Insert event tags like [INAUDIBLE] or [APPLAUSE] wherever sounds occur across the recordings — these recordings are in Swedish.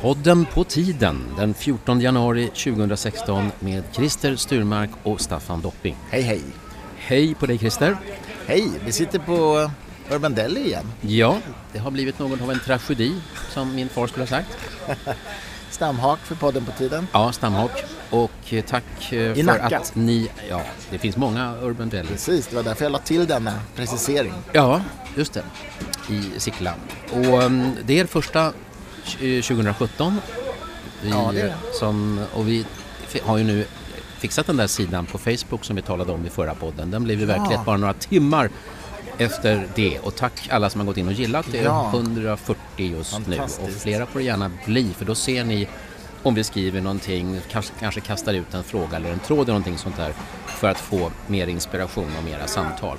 Podden på tiden den 14 januari 2016 med Christer Sturmark och Staffan Dopping. Hej hej! Hej på dig Christer! Hej! Vi sitter på Urban Deli igen. Ja, det har blivit något av en tragedi som min far skulle ha sagt. [LAUGHS] Stamhak för podden på tiden. Ja, stamhak. Och eh, tack eh, I för Nacka. att ni... Ja, det finns många Urban Deli. Precis, det var därför jag la till denna precisering. Ja, just det. I Sickla. Och um, det är första 2017. Vi, Ja, det det. eh, Som, och vi har ju nu fixat den där sidan på Facebook som vi talade om i förra podden. Den blev ju Ja. verklighet bara några timmar efter det. Och tack alla som har gått in och gillat. Det är Ja. 140 just nu. Och flera får det gärna bli för då ser ni om vi skriver någonting, kanske, kanske kastar ut en fråga eller en tråd eller någonting sånt där för att få mer inspiration och mera samtal.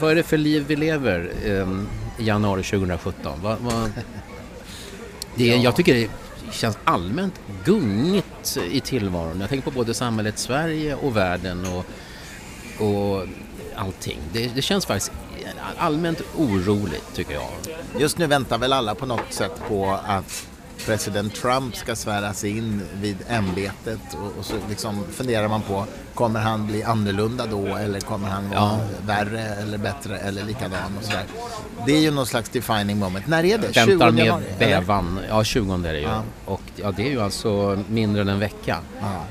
Vad är det för liv vi lever ehm, i januari 2017? Vad, vad... Det är, Jag tycker det känns allmänt gungigt i tillvaron. Jag tänker på både samhället Sverige och världen och, och allting. Det, det känns faktiskt allmänt oroligt tycker jag. Just nu väntar väl alla på något sätt på att president Trump ska svära sig in vid ämbetet och, och så liksom funderar man på kommer han bli annorlunda då eller kommer han vara Ja. värre eller bättre eller likadan och sådär. Det är ju någon slags defining moment. När är det? Väntar 20 med januari, eller? bävan. Ja, 20 är det ju. Ja. Och ja, det är ju alltså mindre än en vecka. Ja.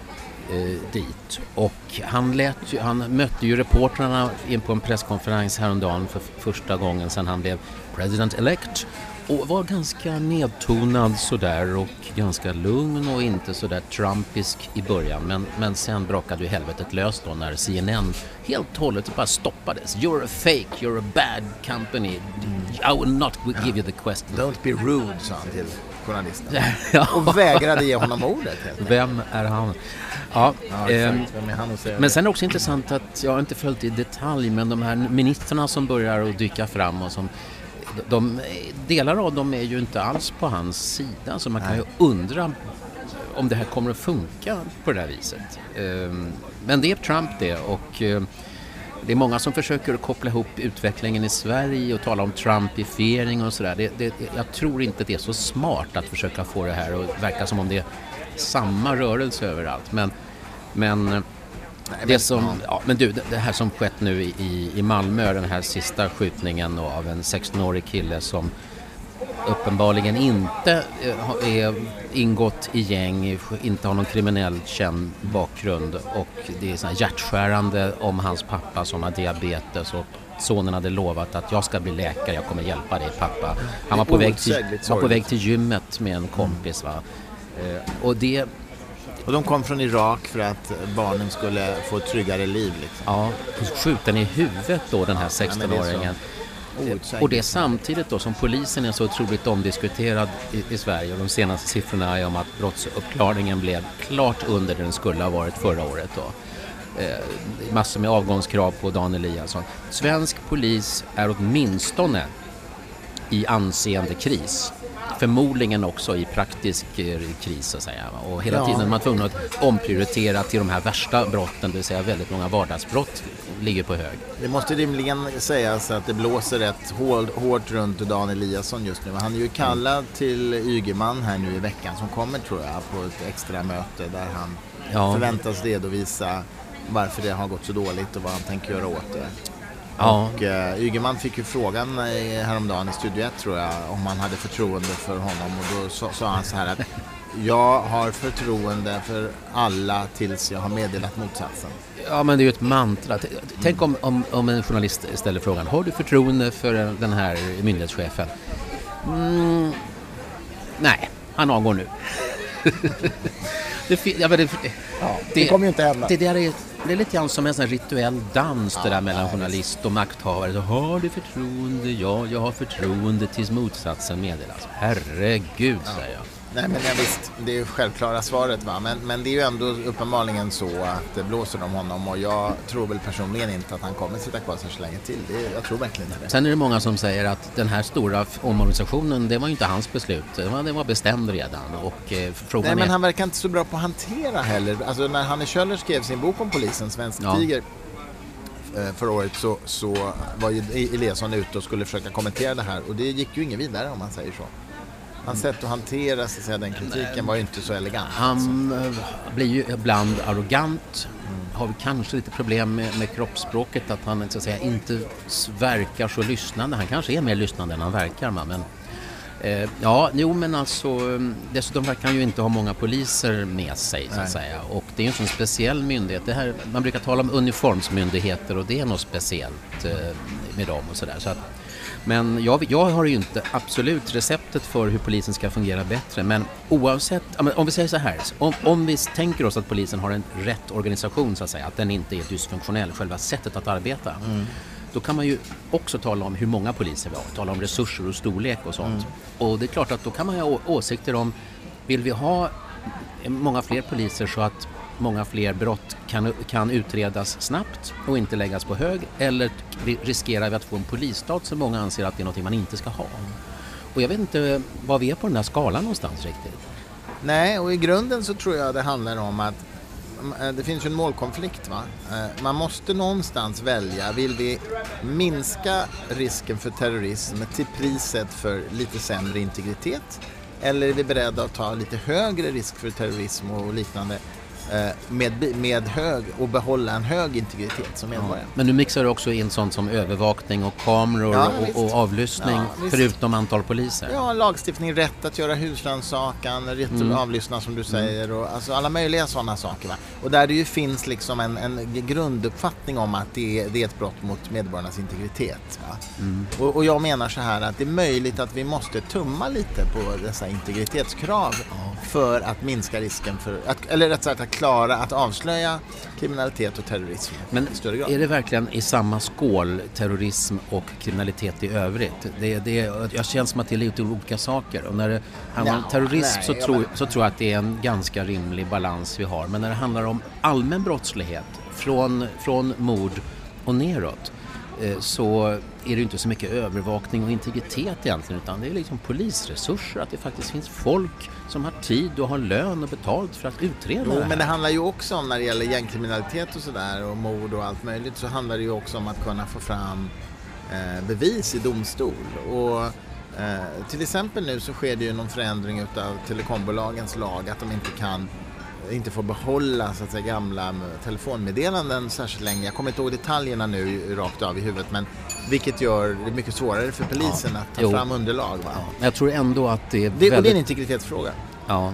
eh, dit. Och han, lät ju, han mötte ju reportrarna in på en presskonferens häromdagen för första gången sedan han blev president-elect och var ganska nedtonad sådär och ganska lugn och inte sådär trumpisk i början men, men sen brakade ju helvetet löst då när CNN helt och hållet bara stoppades. You're a fake, you're a bad company. I will not give you the question. Don't be rude, sa han till journalisten. [LAUGHS] Ja. Och vägrade ge honom ordet. Vem är han? Ja, Ja, exakt. Vem är han att säga Men sen är det också intressant att, jag har inte följt i detalj, men de här ministrarna som börjar att dyka fram och som de, delar av dem är ju inte alls på hans sida så man kan ju undra om det här kommer att funka på det här viset. Ehm, Men det är Trump det och eh, det är många som försöker koppla ihop utvecklingen i Sverige och tala om Trumpifiering och sådär. Det, det, jag tror inte det är så smart att försöka få det här att verka som om det är samma rörelse överallt. Men, men det men- som, ja, men du, det, det här som skett nu i- i, Malmö, den här sista skjutningen av en 16-årig kille som uppenbarligen inte eh, är ingått i gäng, inte har någon kriminellt känd bakgrund och det är så här hjärtskärande om hans pappa som har diabetes och sonen hade lovat att jag ska bli läkare, jag kommer hjälpa dig pappa. Han var på, väg till, var på väg till gymmet med en kompis va. Eh, Och det, Och de kom från Irak för att barnen skulle få ett tryggare liv. Liksom. ja, skjuten i huvudet då den här Ja, men det är så 16-åringen. outsägligt. Och det samtidigt då som polisen är så otroligt omdiskuterad i, i Sverige och de senaste siffrorna är om att brottsuppklaringen blev klart under det den skulle ha varit förra året då. Eh, massor med avgångskrav på Dan Eliasson. Svensk polis är åtminstone i anseendekris. Förmodligen också i praktisk eh, kris så att säga. Och hela Ja. tiden är man tvungen att omprioritera till de här värsta brotten, det vill säga väldigt många vardagsbrott ligger på hög. Det måste rimligen sägas att det blåser rätt hård, hårt runt Dan Eliasson just nu. Han är ju kallad till Ygeman här nu i veckan som kommer tror jag på ett extra möte där han Ja. förväntas redovisa varför det har gått så dåligt och vad han tänker göra åt det. Ja. Och uh, Ygeman fick ju frågan eh, häromdagen i Studio 1 tror jag om han hade förtroende för honom och då sa, sa han så här att [LAUGHS] jag har förtroende för alla tills jag har meddelat motsatsen. Ja, men det är ju ett mantra. Tänk om, om, om en journalist ställer frågan, har du förtroende för den här myndighetschefen? Mm, nej, han avgår nu. [LAUGHS] det, ja, det, Ja, det kommer ju inte hända. Det, där är, det är lite grann som en sån rituell dans det där mellan journalist och makthavare. Så, har du förtroende? Ja, jag har förtroende tills motsatsen meddelas. Herregud, säger jag. Nej men ja, visst, det är självklara svaret va. Men, men det är ju ändå uppenbarligen så att det blåser om honom och jag tror väl personligen inte att han kommer sitta kvar så länge till. Det, jag tror verkligen inte det. Sen är det många som säger att den här stora omorganisationen, det var ju inte hans beslut. Det var, var bestämd redan. Och eh, frågan Nej men är... han verkar inte så bra på att hantera heller. Alltså när Hanne Kjöller skrev sin bok om polisen, Svensk Ja. tiger, eh, förra året så, så var ju Eliasson ute och skulle försöka kommentera det här och det gick ju inget vidare om man säger så. Hans sätt att hantera så att säga, den kritiken var ju inte så elegant. Han alltså. blir ju ibland arrogant, mm. har kanske lite problem med, med kroppsspråket, att han så att säga, inte verkar så lyssnande. Han kanske är mer lyssnande än han verkar, men Eh, ja, jo men alltså mm, dessutom verkar han ju inte ha många poliser med sig så att Nej. säga. Och det är ju en sån speciell myndighet. Det här, man brukar tala om uniformsmyndigheter och det är något speciellt eh, med dem och sådär. Så men jag, jag har ju inte absolut receptet för hur polisen ska fungera bättre. Men oavsett, om vi säger så här, om, om vi tänker oss att polisen har en rätt organisation så att säga, att den inte är dysfunktionell, själva sättet att arbeta. Mm då kan man ju också tala om hur många poliser vi har, tala om resurser och storlek och sånt. Mm. Och det är klart att då kan man ha åsikter om, vill vi ha många fler poliser så att många fler brott kan, kan utredas snabbt och inte läggas på hög eller riskerar vi att få en polisstat som många anser att det är något man inte ska ha? Och jag vet inte var vi är på den där skalan någonstans riktigt. Nej, och i grunden så tror jag det handlar om att eh, det finns ju en målkonflikt. Va? Eh, man måste någonstans välja. Vill vi minska risken för terrorism till priset för lite sämre integritet? Eller är vi beredda att ta lite högre risk för terrorism och liknande med, med hög och behålla en hög integritet som medborgare. Ja. Men nu mixar du också in sånt som övervakning och kameror ja, och, och, avlyssning ja, förutom antal poliser? Ja, lagstiftning, rätt att göra husrannsakan, rätt att mm. avlyssna som du mm. säger och alltså alla möjliga sådana saker. Va? Och där det ju finns liksom en, en grunduppfattning om att det är, det är ett brott mot medborgarnas integritet. Mm. Och, och, jag menar så här att det är möjligt att vi måste tumma lite på dessa integritetskrav för att minska risken för, att, eller rätt sagt att klara att avslöja kriminalitet och terrorism Men är det verkligen i samma skål, terrorism och kriminalitet i övrigt? Det, det, jag känns som att det är lite olika saker och när det handlar om terrorism nej, så, tror, så tror jag att det är en ganska rimlig balans vi har. Men när det handlar om allmän brottslighet, från, från mord och neråt, så är det inte så mycket övervakning och integritet egentligen utan det är liksom polisresurser, att det faktiskt finns folk som har tid och har lön och betalt för att utreda jo, det här. men det handlar ju också om när det gäller gängkriminalitet och sådär och mord och allt möjligt så handlar det ju också om att kunna få fram eh, bevis i domstol. Och eh, till exempel nu så sker det ju någon förändring utav telekombolagens lag att de inte kan inte får behålla så att säga, gamla telefonmeddelanden särskilt länge. Jag kommer inte ihåg detaljerna nu rakt av i huvudet men vilket gör det mycket svårare för polisen ja. att ta jo. fram underlag. Va? Ja. Jag tror ändå att det är det, väldigt... Och det är en integritetsfråga. Ja.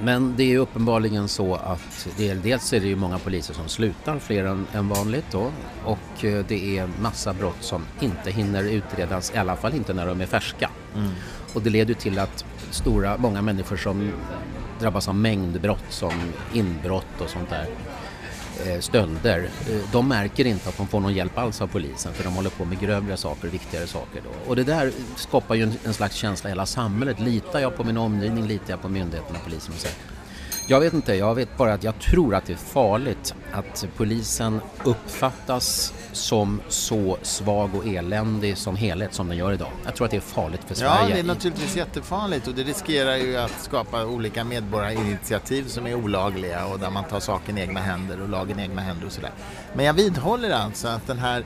Men det är uppenbarligen så att det, dels är det ju många poliser som slutar, fler än, än vanligt då. Och eh, det är massa brott som inte hinner utredas, i alla fall inte när de är färska. Mm. Och det leder till att stora, många människor som drabbas av mängdbrott som inbrott och sånt där eh, stölder, eh, de märker inte att de får någon hjälp alls av polisen för de håller på med grövre saker, viktigare saker. Då. Och det där skapar ju en, en slags känsla i hela samhället. Litar jag på min omgivning? Litar jag på myndigheterna, polisen? Och så. Jag vet inte, jag vet bara att jag tror att det är farligt att polisen uppfattas som så svag och eländig som helhet som den gör idag. Jag tror att det är farligt för Sverige. Ja, det är naturligtvis jättefarligt och det riskerar ju att skapa olika medborgarinitiativ som är olagliga och där man tar saken i egna händer och lagen i egna händer och sådär. Men jag vidhåller alltså att den här,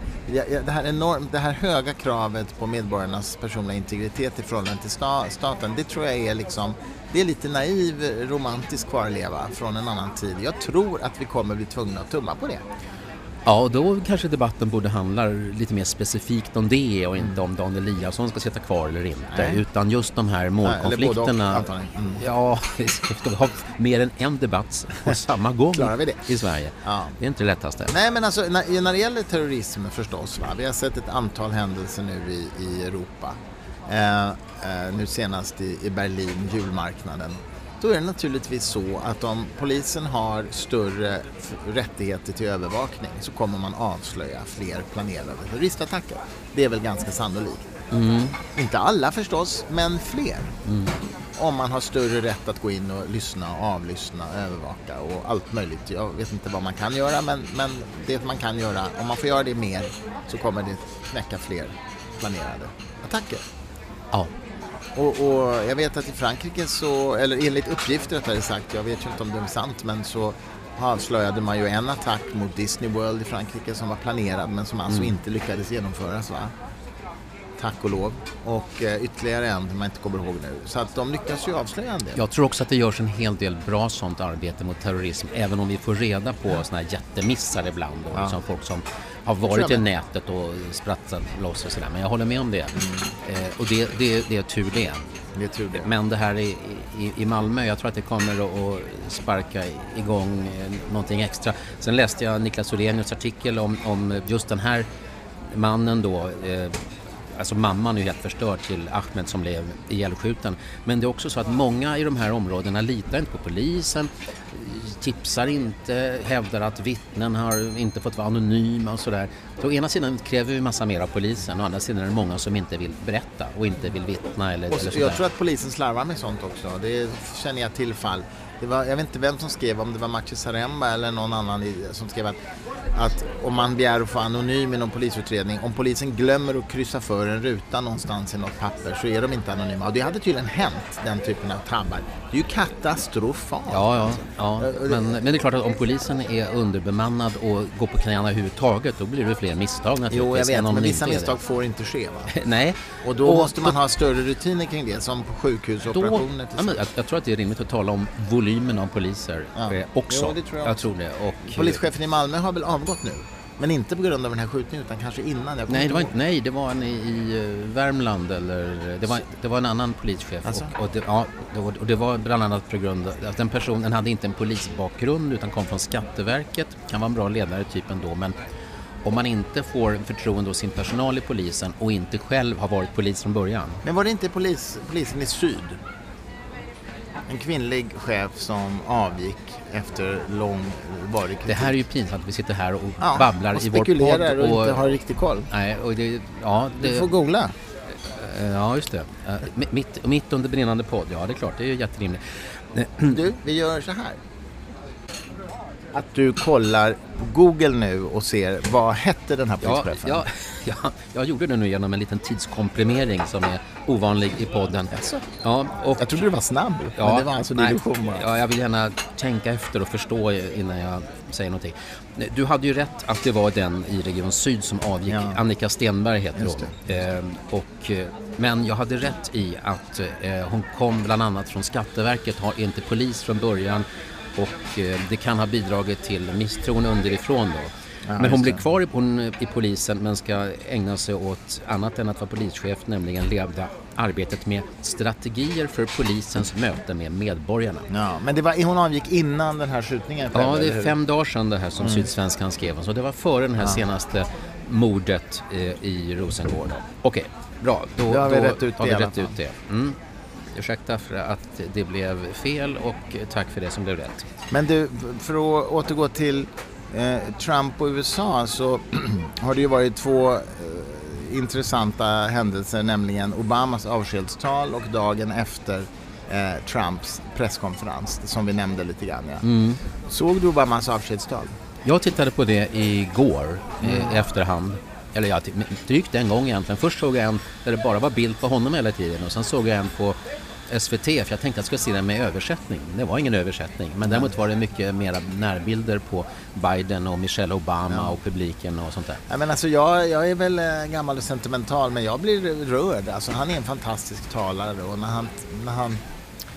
det, här enorm, det här höga kravet på medborgarnas personliga integritet i förhållande till staten, det tror jag är liksom det är lite naiv romantisk kvarleva från en annan tid. Jag tror att vi kommer bli tvungna att tumma på det. Ja, och då kanske debatten borde handla lite mer specifikt om det och inte om Dan Eliasson ska sitta kvar eller inte. Nej. Utan just de här målkonflikterna. Nej, mm. Ja, [LAUGHS] vi ha mer än en debatt på samma gång i Sverige? Ja. Det är inte det lättaste. Nej, men alltså när, när det gäller terrorism förstås. Va? Vi har sett ett antal händelser nu i, i Europa. Eh, eh, nu senast i, i Berlin, julmarknaden. Då är det naturligtvis så att om polisen har större rättigheter till övervakning så kommer man avslöja fler planerade terroristattacker. Det är väl ganska sannolikt. Mm. Inte alla förstås, men fler. Mm. Om man har större rätt att gå in och lyssna, avlyssna, övervaka och allt möjligt. Jag vet inte vad man kan göra, men, men det man kan göra, om man får göra det mer så kommer det knäcka fler planerade attacker. Ja. Och, och, jag vet att i Frankrike så, eller enligt uppgifter rättare sagt, jag vet ju inte om det är sant, men så avslöjade man ju en attack mot Disney World i Frankrike som var planerad men som alltså mm. inte lyckades genomföras. Va? tack och lov. Och eh, ytterligare en som man inte kommer ihåg nu. Så att de lyckas ju avslöja en del. Jag tror också att det görs en hel del bra sånt arbete mot terrorism även om vi får reda på såna här jättemissar ibland. Då, Ja. som folk som har varit i nätet och sprattat loss och sådär. Men jag håller med om det. Eh, och det, det, det är tur det. Det är tur det. Men det här i, i, i Malmö, jag tror att det kommer att, att sparka igång eh, någonting extra. Sen läste jag Niklas Orenius artikel om, om just den här mannen då. Eh, alltså mamman är ju helt förstörd till Ahmed som blev ihjälskjuten. Men det är också så att många i de här områdena litar inte på polisen, tipsar inte, hävdar att vittnen har inte fått vara anonyma och sådär. Så å ena sidan kräver vi massa mer av polisen, å andra sidan är det många som inte vill berätta och inte vill vittna eller, Och eller så, sådär. jag tror att polisen slarvar med sånt också. Det känner jag till fall. Det var, jag vet inte vem som skrev, om det var Maciej Zaremba eller någon annan i- som skrev att, att om man begär att få anonym i någon polisutredning, om polisen glömmer att kryssa för en ruta någonstans i något papper så är de inte anonyma. Och det hade tydligen hänt, den typen av tabbar. Det är ju katastrofalt. Ja, ja, alltså. ja. Men, men det är klart att om polisen är underbemannad och går på knäna överhuvudtaget då blir det fler misstag naturligtvis. Jo, jag vet, men vissa misstag får inte ske. Va? [LAUGHS] Nej. Och då måste man ha större rutiner kring det, som på sjukhusoperationer till ja, men jag, jag tror att det är rimligt att tala om volymen av poliser Ja. också. Jo, det tror jag jag också. tror det. Och, Polischefen i Malmö har väl avgått nu? Men inte på grund av den här skjutningen utan kanske innan. Jag Nej, det var inte, nej, det var en i, eh, Värmland eller det var, det var en annan polischef. Alltså? Och, och, det, ja, och det var bland annat på grund av att den personen hade inte en polisbakgrund utan kom från Skatteverket. Kan vara en bra ledare typ ändå men om man inte får förtroende hos sin personal i polisen och inte själv har varit polis från början. Men var det inte polis, polisen i syd? En kvinnlig chef som avgick efter lång varig kritik. Det här är ju pinsamt att vi sitter här och ja, babblar och i vår podd. spekulerar och, inte har riktig koll. Nej, och det, ja, det, Du får googla. eh, ja, just det. Eh, Mitt, mitt under brinnande podd, ja det är klart, det är ju jätterimligt. Du, vi gör så här. Att du kollar Google nu och ser vad hette den här Ja, polischefen? ja, ja, jag gjorde det nu genom en liten tidskomprimering som är ovanlig i podden. Ja, och, Jag trodde du var snabb, ja, men det var alltså en illusion bara. Ja, jag vill gärna tänka efter och förstå innan jag säger någonting. Du hade ju rätt att det var den i Region Syd som avgick. Ja. Annika Stenberg heter Just hon. Ehm, och, eh, men jag hade rätt i att eh, hon kom bland annat från Skatteverket, har inte polis från början och eh, det kan ha bidragit till misstron underifrån då. Ja, men hon blir kvar i, i polisen men ska ägna sig åt annat än att vara polischef, nämligen leda arbetet med strategier för polisens möte med medborgarna. Ja, men det var, hon avgick innan den här skjutningen Ja, det är fem dagar sedan det här som Sydsvenskan skrev. Så det var före det här senaste mordet eh, i Rosengård. Okej, bra. Då, Då har vi då rätt ut har det vi i alla rätt ut det. Mm. Ursäkta för att det blev fel och tack för det som blev rätt. Men du, för att återgå till eh, Trump och USA så [CLEARS THROAT] har det ju varit två eh, intressanta händelser, nämligen Obamas avskedstal och dagen efter eh, Trumps presskonferens, som vi nämnde lite grann. Ja. Mm. Såg du Obamas avskedstal? Jag tittade på det igår eh, i efterhand. Eller ja, drygt en gång egentligen. Först såg jag en där det bara var bild på honom hela tiden och sen såg jag en på SVT för jag tänkte att jag skulle se den med översättning. Det var ingen översättning men däremot var det mycket mera närbilder på Biden och Michelle Obama och publiken och sånt där. Ja, men alltså jag, jag är väl eh, gammal och sentimental men jag blir rörd. Alltså, han är en fantastisk talare och när han, när han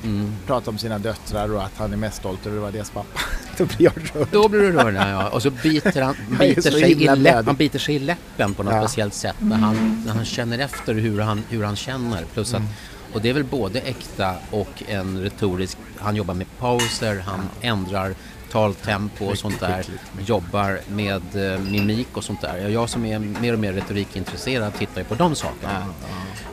Mm. pratar om sina döttrar och att han är mest stolt över att vara deras pappa, [LAUGHS] då blir jag rörd. Då blir du rörd, ja. Och så biter han, [LAUGHS] biter sig, i läpp, han biter sig i läppen på något Ja. speciellt sätt när han, när han känner efter hur han, hur han känner. Plus att, Mm. och det är väl både äkta och en retorisk, han jobbar med pauser, han ändrar taltempo och sånt där, jobbar med eh, mimik och sånt där. Jag som är mer och mer retorikintresserad tittar ju på de sakerna.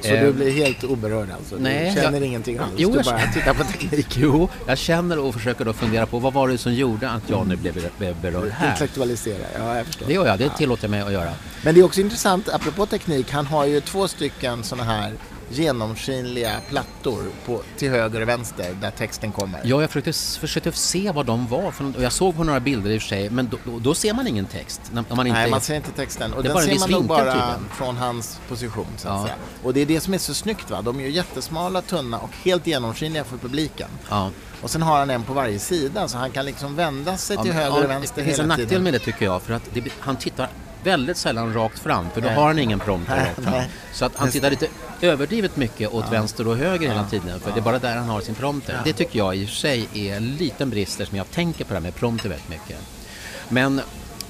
Så Eh, du blir helt oberörd alltså? nej, du känner jag- ingenting alls? Jo, du bara tittar på teknik? [LAUGHS] Jo, jag känner och försöker då fundera på vad var det som gjorde att jag nu blev, blev berörd här. Intellektualisera, ja jag förstår. Det gör jag, det tillåter jag mig att göra. Men det är också intressant, apropå teknik, han har ju två stycken sådana här genomskinliga plattor på, till höger och vänster där texten kommer. Ja, jag försökte, försökte se vad de var för, och jag såg på några bilder i och för sig, men då, då, ser man ingen text. När, man inte, Nej, man ser inte texten. Och den ser man nog bara tydligen. från hans position. Så att Ja. säga. Och det är det som är så snyggt. Va? De är ju jättesmala, tunna och helt genomskinliga för publiken. ja, Och sen har han en på varje sida så han kan liksom vända sig ja, till höger och vänster Det finns hela en nackdel tiden. med det tycker jag, för att det, han tittar väldigt sällan rakt fram för då Nej. har han ingen prompter Nej, rakt fram. nej. Så att han tittar lite överdrivet mycket åt vänster och höger hela tiden för det är bara där han har sin prompter. Det tycker jag i och för sig är en liten brist som jag tänker på det här med prompter väldigt mycket. Men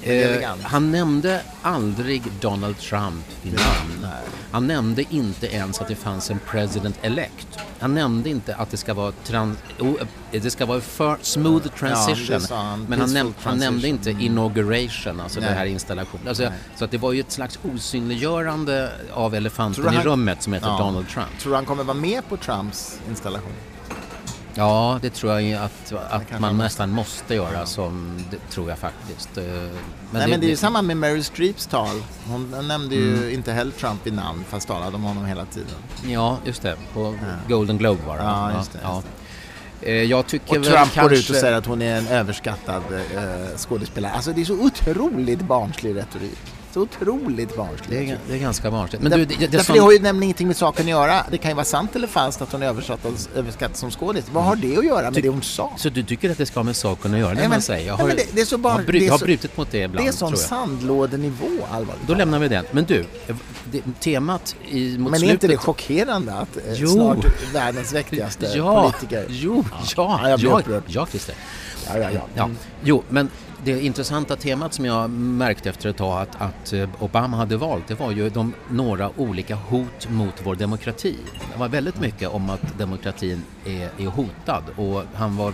eh, han nämnde aldrig Donald Trump vid namn. Han nämnde inte ens att det fanns en president elect. Han nämnde inte att det ska vara, trans, oh, det ska vara för smooth transition. sa han. men han, näm, han nämnde inte inauguration, alltså Nej. det här installationen. Alltså, så att det var ju ett slags osynliggörande av elefanten du i han- rummet som heter Ja. Donald Trump. Tror du han kommer vara med på Trumps installation? Ja, det tror jag att, kanske att man nästan måste göra som, det tror jag faktiskt. Eh, Men Nej, men det är ju samma med Meryl Streeps tal. Hon nämnde ju Mm. inte heller Trump i namn fast talade om honom hela tiden. Ja, just det. På Golden Globe var det. Ja, just det, Ja. Eh, Jag tycker Och Trump går ut kanske- och säger att hon är en överskattad eh, skådespelare. Alltså det är så otroligt barnslig retorik. Så otroligt barnslig. Det är, det är ganska barnsligt. Men Där- du, det, det, därför som, det har ju nämligen ingenting med saken att göra. Det kan ju vara sant eller falskt att hon överskattad som skådis. Vad har det att göra med det hon sa? Så du tycker att det ska ha med saken att göra? Det Nej, man men- säger. Jag nej, har, men det- det är så bara- har, bry, det är har så- brutit mot det ibland, Det är sån sandlådenivå, allvarligt Då lämnar vi den. Men du, det, temat i, mot Men är slutet... inte det chockerande att eh, Jo. snart världens mäktigaste [LAUGHS] ja, politiker... Jo, ja, Ja, jag ja, ja, Christer. Ja, ja, ja. Ja. Jo, men det intressanta temat som jag märkte efter ett tag att, att eh, Obama hade valt det var ju de, några olika hot mot vår demokrati. Det var väldigt mycket om att demokratin är, är hotad och han, var,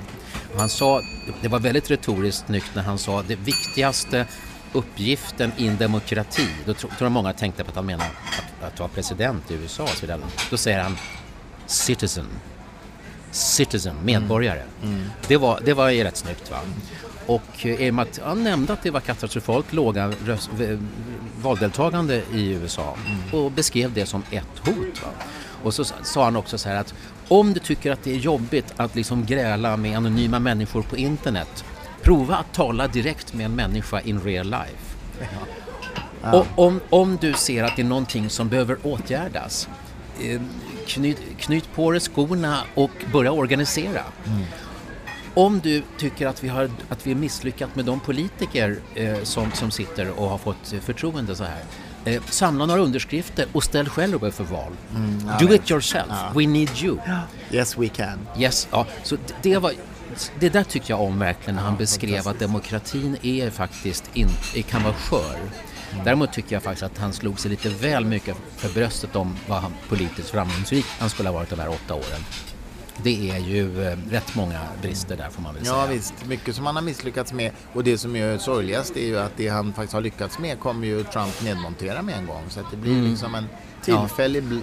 han sa, det var väldigt retoriskt snyggt när han sa det viktigaste uppgiften i en demokrati, då tror, jag många tänkte på att han menade att, att vara president i USA så. Då säger han citizen citizen, medborgare. Det, var, det var ju rätt snyggt va. Och i och med att han nämnde att det var katastrofalt låga röst, valdeltagande i USA och beskrev det som ett hot. Va? Och så sa han också så här att om du tycker att det är jobbigt att liksom gräla med anonyma människor på internet prova att tala direkt med en människa in real life. Och om, om du ser att det är någonting som behöver åtgärdas, eh, knyt, knyt på dig skorna och börja organisera. Om du tycker att vi har att vi är misslyckat med de politiker eh, som, som sitter och har fått förtroende så här. Eh, samla några underskrifter och ställ själv upp för val. jag Do it yourself, Ja. we need you. [GASPS] Yes we can. Yes, ja. Så det, var, det där tyckte jag om verkligen när han beskrev att demokratin är faktiskt in, kan vara skör. Däremot tycker jag faktiskt att han slog sig lite väl mycket för bröstet om vad han politiskt framgångsrik han skulle ha varit de här åtta åren. Det är ju eh, rätt många brister där får man väl Ja säga. visst, mycket som han har misslyckats med. Och det som är sorgligast är ju att det han faktiskt har lyckats med kommer ju Trump nedmontera med en gång. Så att det blir liksom en tillfällig Mm.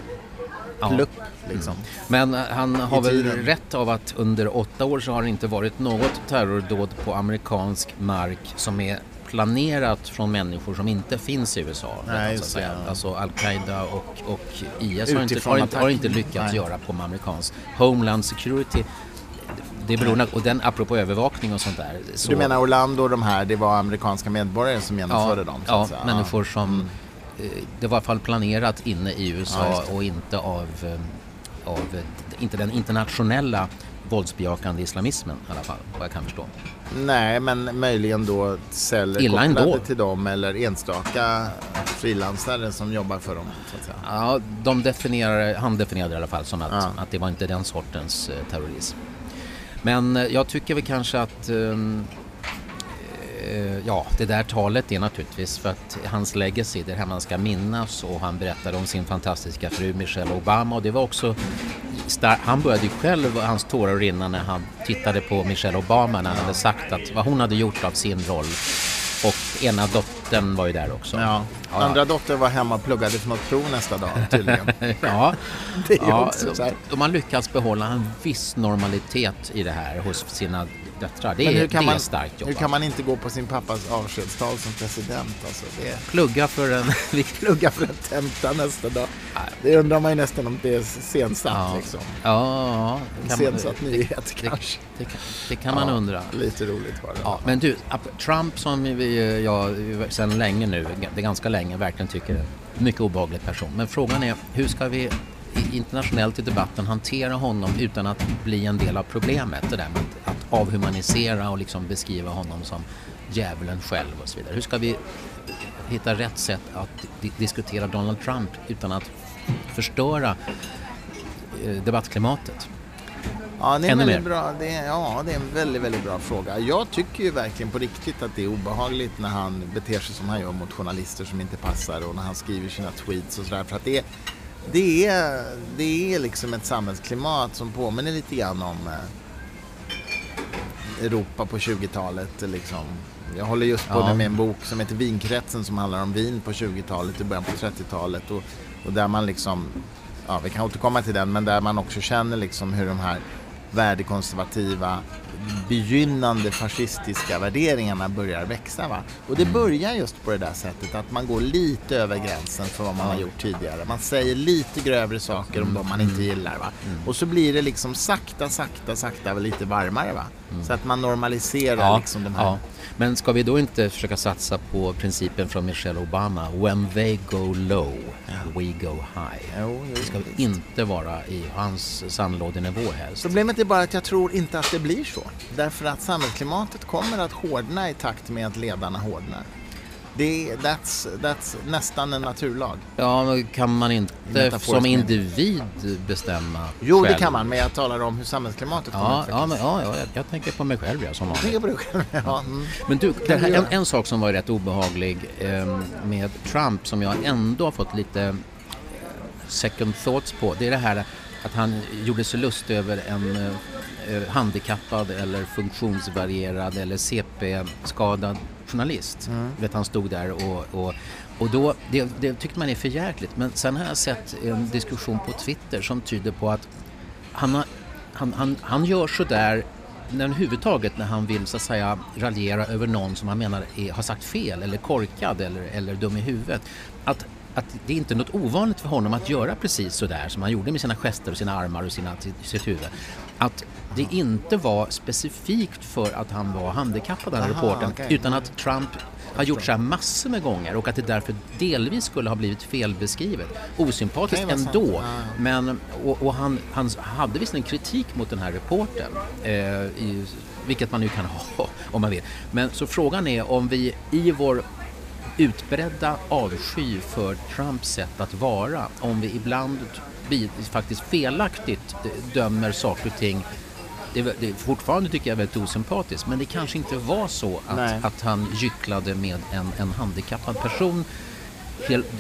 Ja. plupp liksom. Men eh, han har väl tiden. rätt av att under åtta år så har det inte varit något terrordåd på amerikansk mark som är planerat från människor som inte finns i USA. Nej, det, ja. Alltså Al-Qaida och, och IS har inte, har inte, har inte lyckats Nej. göra på amerikansk Homeland Security. Det beror, och den apropå övervakning och sånt där. Så, Du menar Orlando och de här, det var amerikanska medborgare som genomförde ja, dem? Ja, människor som... eh, Det var i alla fall planerat inne i Ja, USA det. och inte av, eh, av inte den internationella våldsbejakande islamismen i alla fall, vad jag kan förstå. Nej, men möjligen då celler Illa kopplade ändå. till dem eller enstaka frilansare som jobbar för dem. Så att säga. Ja, de definierar, han definierade det i alla fall som att, Ja. att det var inte den sortens eh, terrorism. Men eh, jag tycker väl kanske att eh, Eh, ja, det där talet är naturligtvis för att hans legacy, det här man ska minnas och han berättade om sin fantastiska fru Michelle Obama och det var också star- han började ju själv hans tårar rinna när han tittade på Michelle Obama när han hade sagt att vad hon hade gjort av sin roll och ena dottern var ju där också. Ja. Ja. Andra dottern var hemma och pluggade för något prov nästa dag tydligen. [LAUGHS] Ja, [LAUGHS] Det är ja också så här. de har lyckats behålla en viss normalitet i det här hos sina döttrar. Det Men är, hur kan, det är man, starkt hur jobbat. kan man inte gå på sin pappas avskedstal som president? Alltså, det är Plugga för en... [LAUGHS] plugga för en tenta nästa dag. Det undrar man ju nästan om det är sensatt Ja. liksom. Ja, kan man- sensatt nyhet det, kanske. det, kan- det kan man Ja, undra. Lite roligt var det. Ja, men du, Trump som vi, ja, sedan länge nu, det är ganska länge, verkligen tycker är en mycket obehaglig person. Men frågan är, hur ska vi internationellt i debatten hantera honom utan att bli en del av problemet? Det där med att, att avhumanisera och liksom beskriva honom som djävulen själv och så vidare. Hur ska vi hitta rätt sätt att di diskutera Donald Trump utan att förstöra eh, debattklimatet. Ja, det är, Ännu väldigt mer. bra, det är, ja, det är en väldigt, väldigt bra fråga. Jag tycker ju verkligen på riktigt att det är obehagligt när han beter sig som han gör mot journalister som inte passar och när han skriver sina tweets och sådär. För att det, är- det, är, det är liksom ett samhällsklimat som påminner lite grann om eh, Europa på 20-talet. Liksom. Jag håller just på Ja. med en bok som heter Vinkretsen som handlar om vin på 20-talet och början på 30-talet. Och, och där man liksom, ja vi kan återkomma till den, men där man också känner liksom hur de här värdekonservativa, begynnande fascistiska värderingarna börjar växa. Va? Och det börjar just på det där sättet att man går lite över gränsen för vad man har gjort tidigare. Man säger lite grövre saker om de man inte gillar. Va? Och så blir det liksom sakta, sakta, sakta lite varmare. Va? Så att man normaliserar liksom de här. ja. Men ska vi då inte försöka satsa på principen från Michelle Obama? When they go low, we go high. Jo, jo, Det ska visst. inte vara i hans sandlådenivå helst. Problemet är bara att jag tror inte att det blir så. Därför att samhällsklimatet kommer att hårdna i takt med att ledarna hårdnar. Det är, that's, that's nästan en naturlag. Ja, men kan man inte som individ bestämma Jo, det själv? kan man, men jag talar om hur samhällsklimatet kommer Ja, att ja, men, ja, ja jag, jag tänker på mig själv ja, som [LAUGHS] vanligt. Tänker på det själv. Ja, mm. Men du, det här, en, en sak som var rätt obehaglig eh, med Trump som jag ändå har fått lite eh, second thoughts på. Det är det här att han gjorde sig lust över en eh, handikappad eller funktionsvarierad eller CP-skadad journalist. Vet, han stod där och, och, och då, det, det tyckte man är för jäkligt. Men sen har jag sett en diskussion på Twitter som tyder på att han, har, han, han, han gör sådär när överhuvudtaget när han vill så att säga raljera över någon som han menar är, har sagt fel eller korkad eller, eller dum i huvudet. Att, att det är inte något ovanligt för honom att göra precis sådär som han gjorde med sina gester och sina armar och sina, sitt huvud. Att det inte var specifikt för att han var handikappad den här reportern okej. utan att Trump har gjort så här massor med gånger och att det därför delvis skulle ha blivit felbeskrivet. Osympatiskt ju ändå. Men, och, och han, han hade visserligen kritik mot den här reportern, eh, i, vilket man nu kan [LAUGHS] ha om man vill. Men så frågan är om vi i vår utbredda avsky för Trumps sätt att vara, om vi ibland faktiskt felaktigt dömer saker och ting det, är- det är fortfarande tycker jag väldigt osympatiskt men det kanske inte var så Nej. att, att han gycklade med en, en handikappad person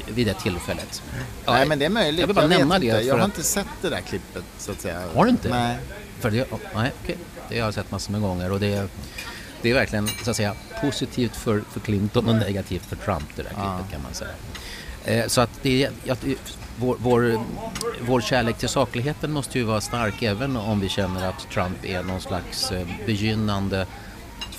vid det tillfället. Ja, Nej, men det är möjligt. Jag vill bara vet nämna det. Jag har att- inte sett det där klippet, så att säga. Har du inte? Nej. För det, oh, nej, okej. det har jag sett massor med gånger och det, det är verkligen så att säga, positivt för, för Clinton och negativt för Trump det där klippet kan man säga. Eh, så att det, att, vår, vår, vår kärlek till sakligheten måste ju vara stark även om vi känner att Trump är någon slags eh, begynnande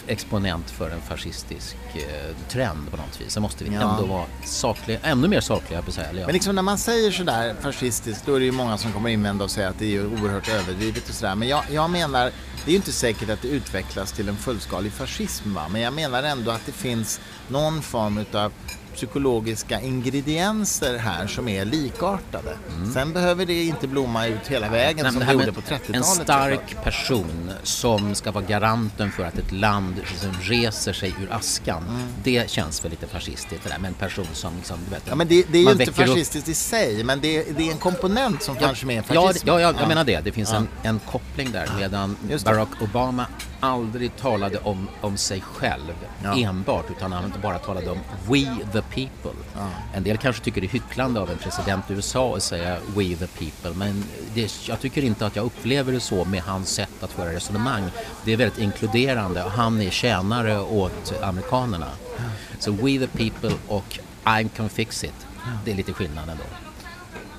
exponent för en fascistisk eh, trend på något vis. Så måste vi Ja. ändå vara sakliga, ännu mer sakliga säga. Men liksom när man säger sådär fascistiskt, då är det ju många som kommer invända och säga att det är ju oerhört överdrivet och sådär. Men jag, jag menar, det är ju inte säkert att det utvecklas till en fullskalig fascism va. Men jag menar ändå att det finns någon form utav psykologiska ingredienser här som är likartade. Sen behöver det inte blomma ut hela vägen Nej, som det gjorde med på 30-talet. En stark person som ska vara garanten för att ett land liksom reser sig ur askan. Det känns väl lite fascistiskt det där med en person som liksom, du vet, Ja, men det, det är ju inte väcker upp- fascistiskt i sig, men det, det är en komponent som kanske mer är Ja, ja, ja, jag menar det. Det finns en, en koppling där medan. Barack Obama aldrig talade om, om sig själv Ja. enbart utan han bara talade om We the people. En del kanske tycker det är hycklande av en president i USA att säga We the people men det, jag tycker inte att jag upplever det så med hans sätt att föra resonemang. Det är väldigt inkluderande. Han är tjänare åt amerikanerna. Så We the people och I can fix it. Det är lite skillnad ändå.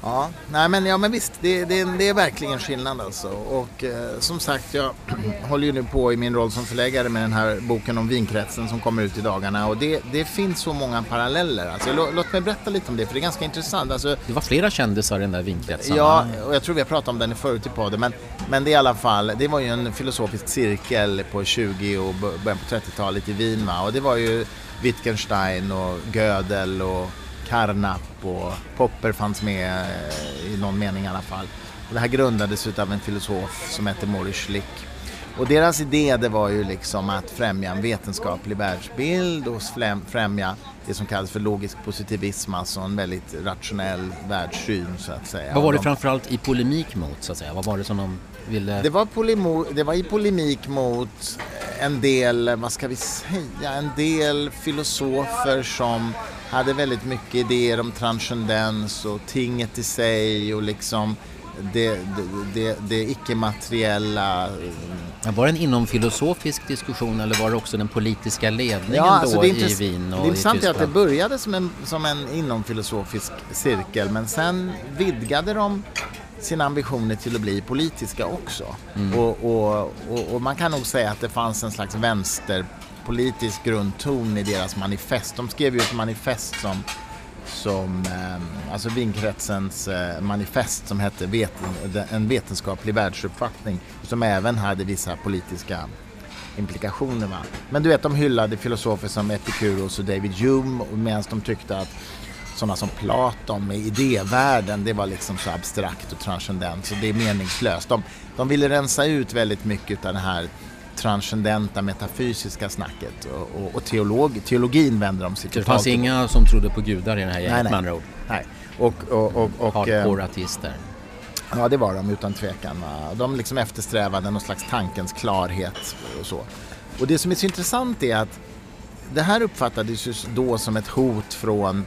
Ja, nej men, ja, men visst, det, det, det är verkligen skillnad alltså. Och eh, som sagt, jag [CLEARS THROAT] håller ju nu på i min roll som förläggare med den här boken om vinkretsen som kommer ut i dagarna. Och det, det finns så många paralleller. Alltså, lå, låt mig berätta lite om det, för det är ganska intressant. Alltså, Det var flera kändisar i den där vinkretsen. Ja, och jag tror vi har pratat om den förut i podden, men, men det är i alla fall, det var ju en filosofisk cirkel på 20 och början på 30-talet i Wien och det var ju Wittgenstein och Gödel och Carnap och Popper fanns med eh, i någon mening i alla fall. Och det här grundades av en filosof som hette Maurice Schlick. Och deras idé det var ju liksom att främja en vetenskaplig världsbild och främja det som kallas för logisk positivism, alltså en väldigt rationell världssyn så att säga. Vad var det De- framförallt i polemik mot så att säga? Vad var det som de ville... Det var, polemo, det var i polemik mot en del, vad ska vi säga, en del filosofer som hade väldigt mycket idéer om transcendens och tinget i sig och liksom det, det, det, det icke-materiella. Var det en inomfilosofisk diskussion eller var det också den politiska ledningen Ja, alltså då det, är i intress- Wien och det i är att det började som en, som en inomfilosofisk cirkel men sen vidgade de sina ambitioner till att bli politiska också. Mm. Och, och, och, och man kan nog säga att det fanns en slags vänsterpolitisk grundton i deras manifest. De skrev ju ett manifest som som, eh, alltså vinkretsens eh, manifest som hette veten, En vetenskaplig världsuppfattning som även hade vissa politiska implikationer. Va? Men du vet, de hyllade filosofer som Epikuros och David Hume medan de tyckte att sådana som Platon med idévärlden, det var liksom så abstrakt och transcendent så det är meningslöst. De, de ville rensa ut väldigt mycket av det här transcendenta metafysiska snacket och, och, och teolog, teologin vände de sig Det totalt fanns inga som trodde på gudar i det här gänget med andra ord. Nej. Och, och, och, och, eh, Hardcore ateister. Ja, det var de utan tvekan. De liksom eftersträvade någon slags tankens klarhet och så. Och det som är så intressant är att det här uppfattades ju då som ett hot från,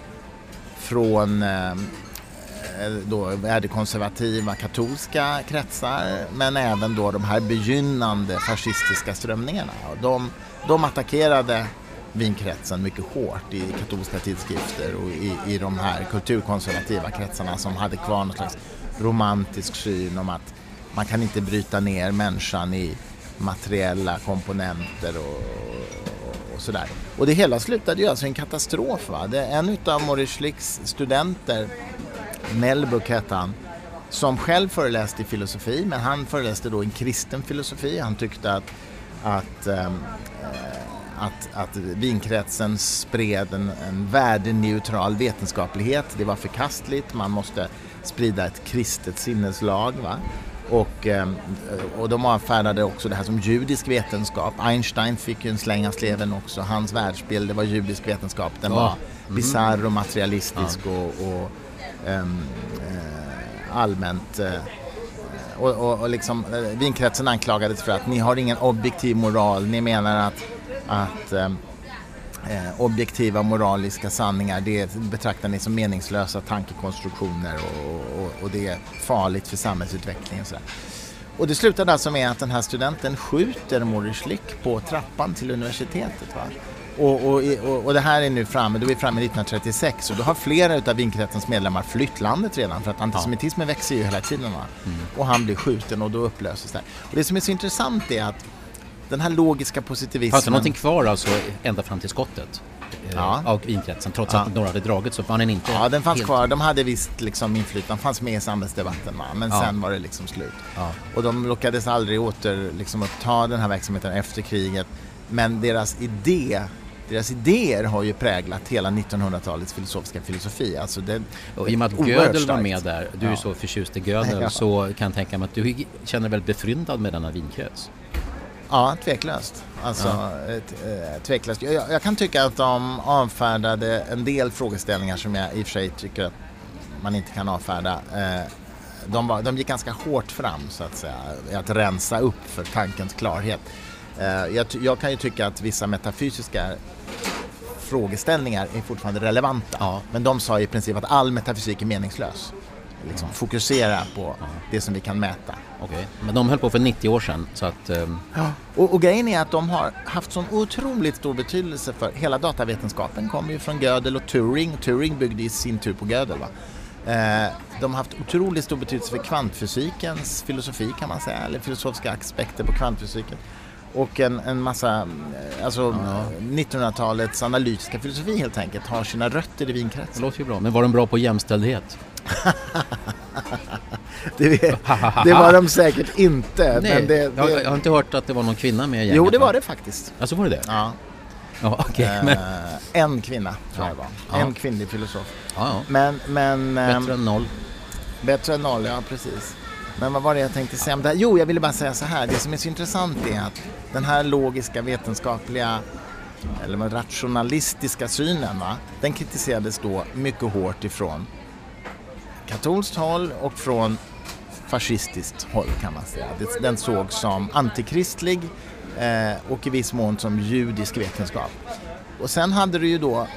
från eh, eh då värdekonservativa katolska kretsar men även då de här begynnande fascistiska strömningarna. De, de attackerade vinkretsen mycket hårt i katolska tidskrifter och i, i de här kulturkonservativa kretsarna som hade kvar någon slags romantisk syn om att man kan inte bryta ner människan i materiella komponenter och, och, sådär. Och det hela slutade ju alltså i en katastrof. Va? Det, en utav Maurice Schlicks studenter, Melbuck hette han, som själv föreläste i filosofi, men han föreläste då i en kristen filosofi. Han tyckte att, att ehm, eh, att, att vinkretsen spred en, en värdeneutral vetenskaplighet. Det var förkastligt, man måste sprida ett kristet sinneslag. Va? Och, ehm, och de avfärdade också det här som judisk vetenskap. Einstein fick ju en släng av sleven också. Hans världsbild det var judisk vetenskap. Den Ja. var bisarr och materialistisk och, och ehm, eh, allmänt eh, och, och, och liksom, eh, vinkretsen anklagades för att ni har ingen objektiv moral. Ni menar att, att ehm, eh, objektiva moraliska sanningar det betraktar ni som meningslösa tankekonstruktioner och, och, och det är farligt för samhällsutvecklingen. Och, sådär. och det slutade alltså med att den här studenten skjuter Maurice Schlick på trappan till universitetet. Va? Och, och, och, och det här är nu framme, då är vi framme 1936 och då har flera utav vinkretsens medlemmar flytt landet redan för att antisemitismen växer ju hela tiden. Va? Och han blir skjuten och då upplöses det. Och det som är så intressant är att den här logiska positivismen... Fanns det någonting kvar alltså ända fram till skottet? eh, Ja. Av vinkretsen. Trots Ja. att några hade dragit så fann den inte Ja, den fanns helt- kvar. De hade visst liksom inflytande, fanns med i samhällsdebatten va? men Ja. sen var det liksom slut. Ja. Och de lyckades aldrig åter liksom, uppta den här verksamheten efter kriget. Men deras idé deras idéer har ju präglat hela 1900-talets filosofiska filosofi. Alltså det, Och I och med att Gödel var med där, du är Ja. så förtjust i Gödel, [LAUGHS] Ja. så kan jag tänka mig att du känner dig väldigt befryndad med denna vinkrets. Ja, tveklöst. Alltså, ett, eh, tveklöst. Jag, jag kan tycka att de avfärdade en del frågeställningar som jag i och för sig tycker att man inte kan avfärda. Eh, de, var, de gick ganska hårt fram så att säga, att rensa upp för tankens klarhet. Eh, jag, jag kan ju tycka att vissa metafysiska frågeställningar är fortfarande relevanta. Ja. Men de sa i princip att all metafysik är meningslös. Liksom, Fokusera på det som vi kan mäta. Okej. Men de höll på för 90 år sedan, så att... ehm, Och, och grejen är att de har haft sån otroligt stor betydelse för hela datavetenskapen kommer ju från Gödel och Turing. Turing byggde i sin tur på Gödel. Va? Eh, de har haft otroligt stor betydelse för kvantfysikens filosofi kan man säga, eller filosofiska aspekter på kvantfysiken. Och en, en massa, eh, alltså 1900-talets analytiska filosofi helt enkelt har sina rötter i det vinkretsen. låter ju bra. Men var de bra på jämställdhet? [LAUGHS] Det, det var de säkert inte. Nej, men det, jag, det, jag har inte hört att det var någon kvinna med i gänget. jo, det va? var det faktiskt. Alltså var det det? Ja. Ja, okej. Eh, Men, en kvinna tror jag det var. Ja. En kvinnlig filosof. ja, ja. Men, men ehm, Bättre än noll. bättre än noll, ja precis. Men vad var det jag tänkte säga om det här? Jo, jag ville bara säga så här. Det som är så intressant är att den här logiska vetenskapliga eller den rationalistiska synen, va? den kritiserades då mycket hårt ifrån katolskt håll och från fascistiskt håll kan man säga. Den sågs som antikristlig eh, och i viss mån som judisk vetenskap. Och sen hade du ju då,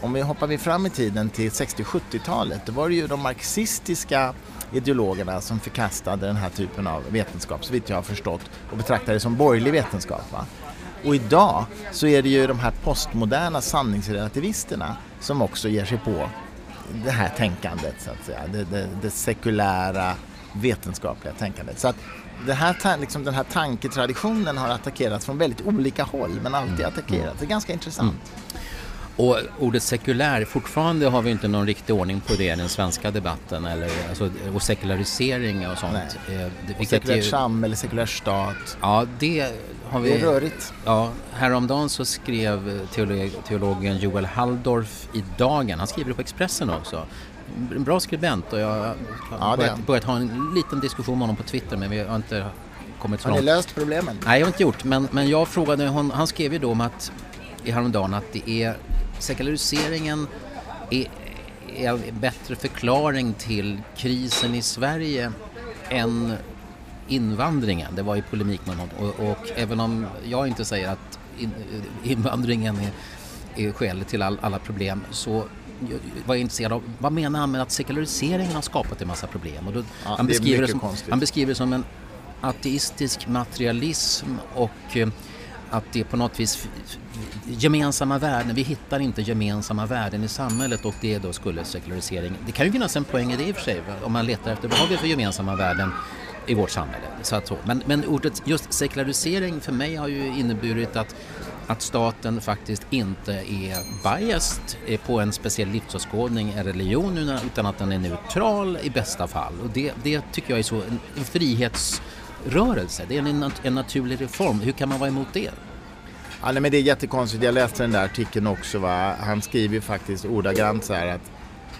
om vi hoppar vi fram i tiden till 60-70-talet, då var det ju de marxistiska ideologerna som förkastade den här typen av vetenskap, så vitt jag har förstått, och betraktade det som borgerlig vetenskap. Va? Och idag så är det ju de här postmoderna sanningsrelativisterna som också ger sig på det här tänkandet, så att säga. Det, det, det sekulära vetenskapliga tänkandet. Så att det här, liksom, den här tanketraditionen har attackerats från väldigt olika håll men alltid mm. attackerats. Det är ganska intressant. Mm. Och ordet sekulär, fortfarande har vi inte någon riktig ordning på det i den svenska debatten. Eller, alltså, och sekularisering och sånt. Nej. Eh, och sekulärt samhälle, sekulär stat. Ja, det har vi... Det är rörigt. Ja, häromdagen så skrev teolog, teologen Joel Halldorf i Dagen, han skriver det på Expressen också, en bra skribent och jag har ja, börjat, börjat, ha en liten diskussion med honom på Twitter men vi har inte kommit så långt. Har ni löst problemen? Nej, jag har inte gjort men, men jag frågade, hon, han skrev ju då om att i häromdagen att det är sekulariseringen är, är en bättre förklaring till krisen i Sverige än invandringen. Det var i polemik med honom och, och även om jag inte säger att in, invandringen är, är skälet till all, alla problem så var intresserad av vad menar han med att sekulariseringen har skapat en massa problem? Och då, ja, han, beskriver det som, han beskriver det som en ateistisk materialism och eh, att det är på något vis gemensamma värden, vi hittar inte gemensamma värden i samhället och det då skulle sekularisering, det kan ju finnas en poäng i det i och för sig om man letar efter vad har vi för gemensamma värden i vårt samhälle. Så att så. Men, men ordet just sekularisering för mig har ju inneburit att att staten faktiskt inte är biased på en speciell livsåskådning, eller religion, utan att den är neutral i bästa fall. Och det, det tycker jag är så en frihetsrörelse, det är en, en naturlig reform. Hur kan man vara emot det? Ja, nej, men det är jättekonstigt, jag läste den där artikeln också. Va? Han skriver faktiskt ordagrant så här att